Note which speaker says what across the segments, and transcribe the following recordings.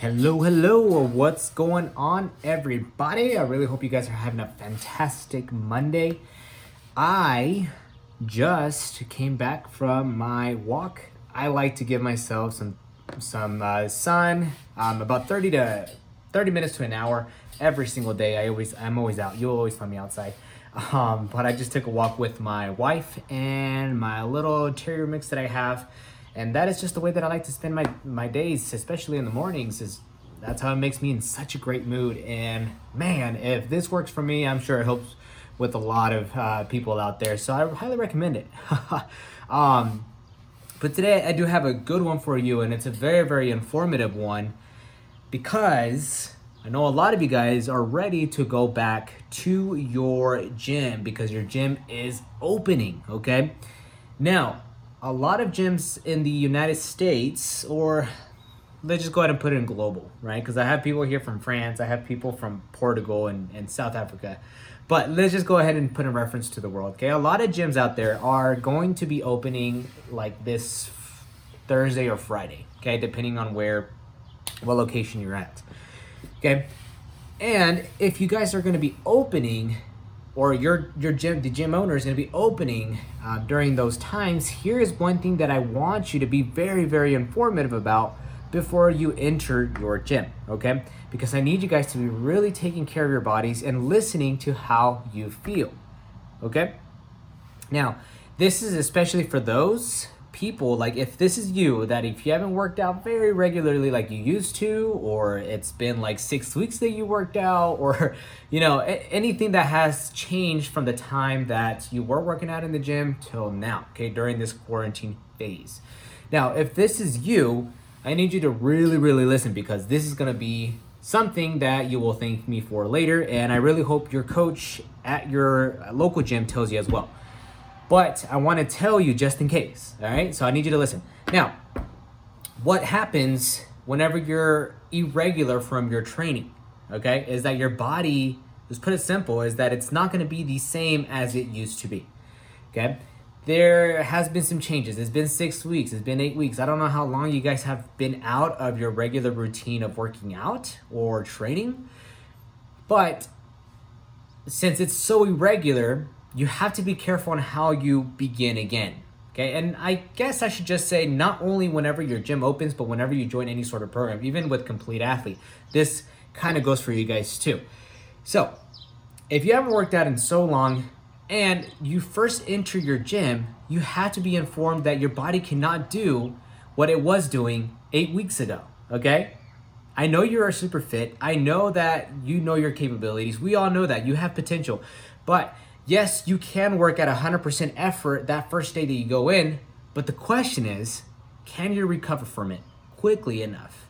Speaker 1: Hello, hello. What's going on, everybody? I really hope you guys are having a fantastic Monday. I just came back from my walk. I like to give myself some some uh, sun, um, about 30 to 30 minutes to an hour every single day. I always I'm always out. You'll always find me outside. Um, but I just took a walk with my wife and my little terrier mix that I have and that is just the way that I like to spend my my days, especially in the mornings. Is that's how it makes me in such a great mood. And man, if this works for me, I'm sure it helps with a lot of uh, people out there. So I highly recommend it. um, but today I do have a good one for you, and it's a very very informative one because I know a lot of you guys are ready to go back to your gym because your gym is opening. Okay, now a lot of gyms in the United States, or let's just go ahead and put it in global, right? Because I have people here from France, I have people from Portugal and, and South Africa. But let's just go ahead and put a reference to the world, okay? A lot of gyms out there are going to be opening like this Thursday or Friday, okay? Depending on where, what location you're at, okay? And if you guys are going to be opening, or your your gym the gym owner is going to be opening uh, during those times here is one thing that i want you to be very very informative about before you enter your gym okay? Because i need you guys to be really taking care of your bodies and listening to how you feel okay? Now this is especially for those people like if this is you that if you haven't worked out very regularly like you used to or it's been like six weeks that you worked out or you know anything that has changed from the time that you were working out in the gym till now okay during this quarantine phase. Now if this is you i need you to really really listen because this is going to be something that you will thank me for later and i really hope your coach at your local gym tells you as well but I want to tell you just in case. All right. So I need you to listen. Now, what happens whenever you're irregular from your training? Okay. Is that your body, just put it simple, is that it's not going to be the same as it used to be. Okay. There has been some changes. It's been six weeks. It's been eight weeks. I don't know how long you guys have been out of your regular routine of working out or training. But since it's so irregular, you have to be careful on how you begin again. Okay, and I guess I should just say not only whenever your gym opens, but whenever you join any sort of program, even with Complete Athlete, this kind of goes for you guys too. So, if you haven't worked out in so long and you first enter your gym, you have to be informed that your body cannot do what it was doing eight weeks ago. Okay, I know you are super fit. I know that you know your capabilities. We all know that you have potential, but yes, you can work at 100% effort that first day that you go in, but the question is, can you recover from it quickly enough?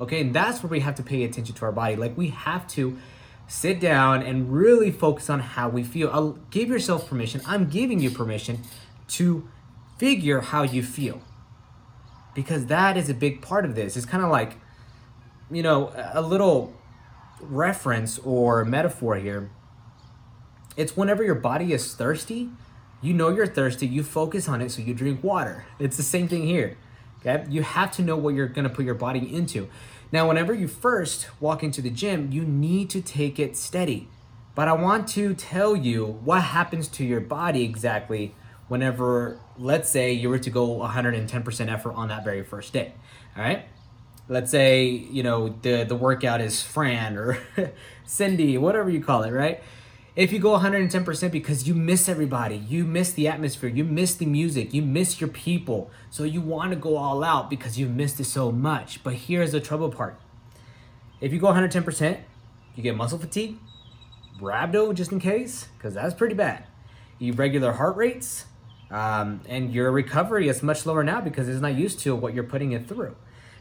Speaker 1: Okay, and that's where we have to pay attention to our body. Like we have to sit down and really focus on how we feel. I'll give yourself permission. I'm giving you permission to figure how you feel. Because that is a big part of this. It's kind of like, you know, a little reference or metaphor here it's whenever your body is thirsty, you know you're thirsty, you focus on it, so you drink water. It's the same thing here. Okay? You have to know what you're gonna put your body into. Now, whenever you first walk into the gym, you need to take it steady. But I want to tell you what happens to your body exactly whenever, let's say, you were to go 110% effort on that very first day. All right? Let's say, you know, the, the workout is Fran or Cindy, whatever you call it, right? If you go 110% because you miss everybody, you miss the atmosphere, you miss the music, you miss your people. So you want to go all out because you've missed it so much. But here's the trouble part. If you go 110%, you get muscle fatigue, rhabdo just in case, because that's pretty bad. Irregular heart rates, um, and your recovery is much lower now because it's not used to what you're putting it through.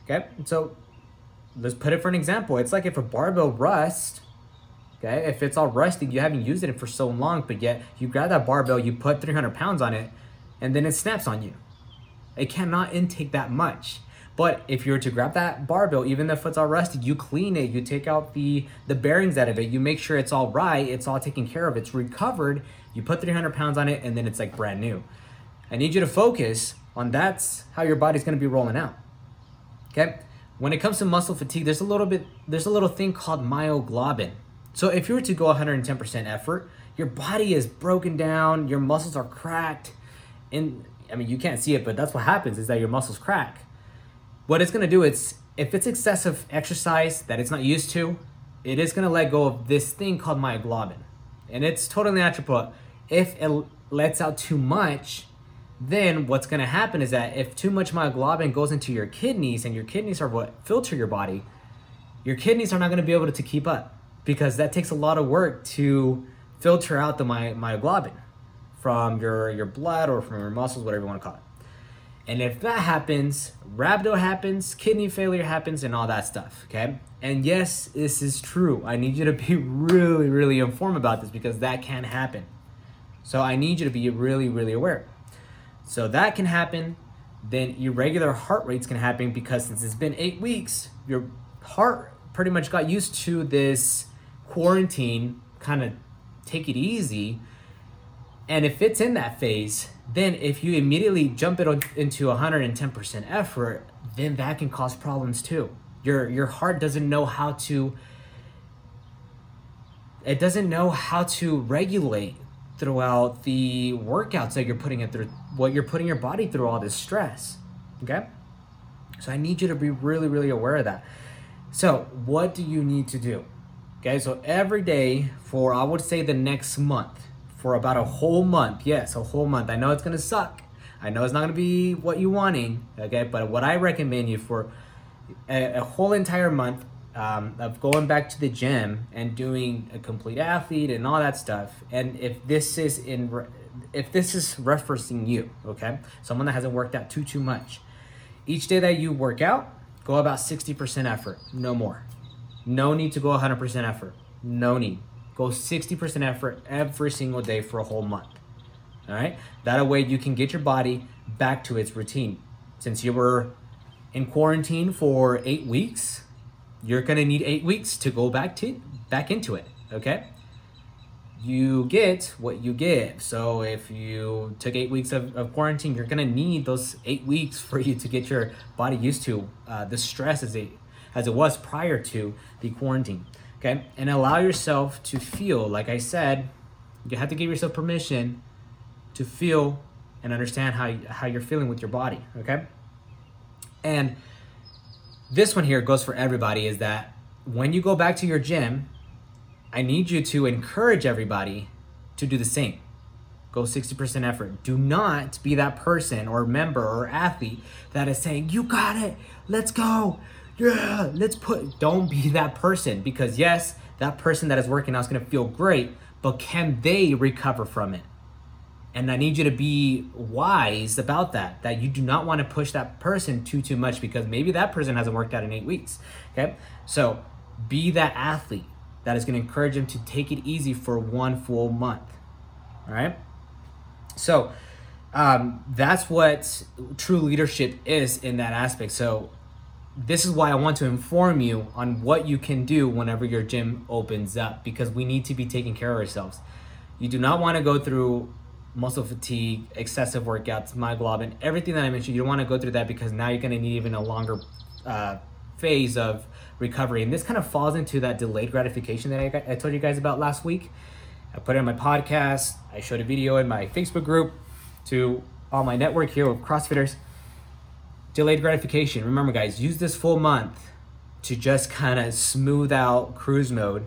Speaker 1: Okay, so let's put it for an example. It's like if a barbell rusts Okay, if it's all rusty, you haven't used it for so long, but yet you grab that barbell, you put 300 pounds on it, and then it snaps on you. It cannot intake that much. But if you were to grab that barbell, even if it's all rusty, you clean it, you take out the, the bearings out of it, you make sure it's all right, it's all taken care of, it's recovered, you put 300 pounds on it, and then it's like brand new. I need you to focus on that's how your body's gonna be rolling out. Okay? when it comes to muscle fatigue, there's a little bit there's a little thing called myoglobin. So if you were to go 110% effort, your body is broken down, your muscles are cracked, and I mean you can't see it, but that's what happens is that your muscles crack. What it's gonna do is if it's excessive exercise that it's not used to, it is gonna let go of this thing called myoglobin. And it's totally natural, but if it lets out too much, then what's going to happen is that if too much myoglobin goes into your kidneys and your kidneys are what filter your body your kidneys are not going to be able to keep up because that takes a lot of work to filter out the my, myoglobin from your your blood or from your muscles whatever you want to call it. And if that happens rhabdo happens kidney failure happens and all that stuff okay? And yes this is true. I need you to be really really informed about this because that can happen. So i need you to be really really aware. So that can happen. Then irregular heart rates can happen because since it's been eight weeks, your heart pretty much got used to this quarantine, kind of take it easy. And if it's in that phase, then if you immediately jump it into 110% effort, then that can cause problems too. Your your heart doesn't know how to it doesn't know how to regulate throughout the workouts that you're putting it through, what you're putting your body through all this stress. Okay? So I need you to be really, really aware of that. So, what do you need to do? Okay, so every day for I would say the next month, for about a whole month, yes, a whole month. I know it's gonna suck. I know it's not gonna be what you're wanting, okay, but what I recommend you for a, a whole entire month, um, of going back to the gym and doing a complete athlete and all that stuff. And if this is in, re- if this is referencing you, okay, someone that hasn't worked out too too much, each day that you work out, go about sixty percent effort, no more. No need to go hundred percent effort. No need. Go sixty percent effort every single day for a whole month. All right. That way you can get your body back to its routine. Since you were in quarantine for eight weeks, you're gonna need eight weeks to go back to back into it. Okay. You get what you give. So if you took eight weeks of, of quarantine, you're gonna need those eight weeks for you to get your body used to uh, the stress as it as it was prior to the quarantine. Okay, and allow yourself to feel. Like I said, you have to give yourself permission to feel and understand how how you're feeling with your body. Okay, and this one here goes for everybody is that when you go back to your gym, I need you to encourage everybody to do the same. Go 60% effort. Do not be that person or member or athlete that is saying, You got it, let's go, yeah, let's put. Don't be that person because, yes, that person that is working out is gonna feel great, but can they recover from it? and I need you to be wise about that. That you do not want to push that person too too much because maybe that person hasn't worked out in eight weeks. Okay, so be that athlete that is going to encourage them to take it easy for one full month. All right, so um, that's what true leadership is in that aspect. So this is why I want to inform you on what you can do whenever your gym opens up because we need to be taking care of ourselves. You do not want to go through muscle fatigue, excessive workouts, myoglobin, everything that I mentioned. You don't want to go through that because now you're going to need even a longer uh, phase of recovery. And this kind of falls into that delayed gratification that I, I told you guys about last week. I put it on my podcast. I showed a video in my Facebook group to all my network here with CrossFitters. Delayed gratification. Remember, guys, use this full month to just kind of smooth out cruise mode.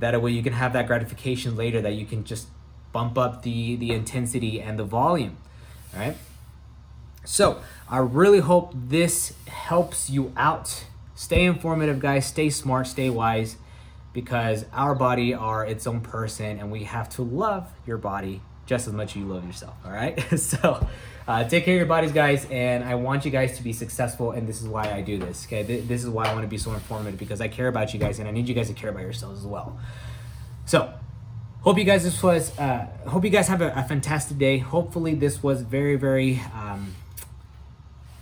Speaker 1: That way you can have that gratification later that you can just bump up the, the intensity and the volume, all right? So I really hope this helps you out. Stay informative, guys. Stay smart, stay wise, because our body are its own person, and we have to love your body just as much as you love yourself. All right. so uh, take care of your bodies, guys, and I want you guys to be successful, and this is why I do this. Okay, this is why I want to be so informative because I care about you guys, and I need you guys to care about yourselves as well. So hope you guys this was uh, hope you guys have a, a, fantastic day hopefully this was very very um,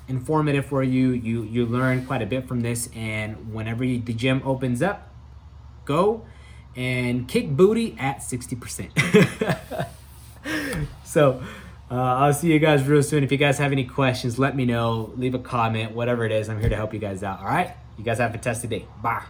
Speaker 1: informative for you you you learned quite a bit from this and whenever you, the gym opens up go and kick booty at 60% so Uh, I'll see you guys real soon. If you guys have any questions, let me know. Leave a comment, whatever it is. I'm here to help you guys out. All right? You guys have a fantastic day. Bye.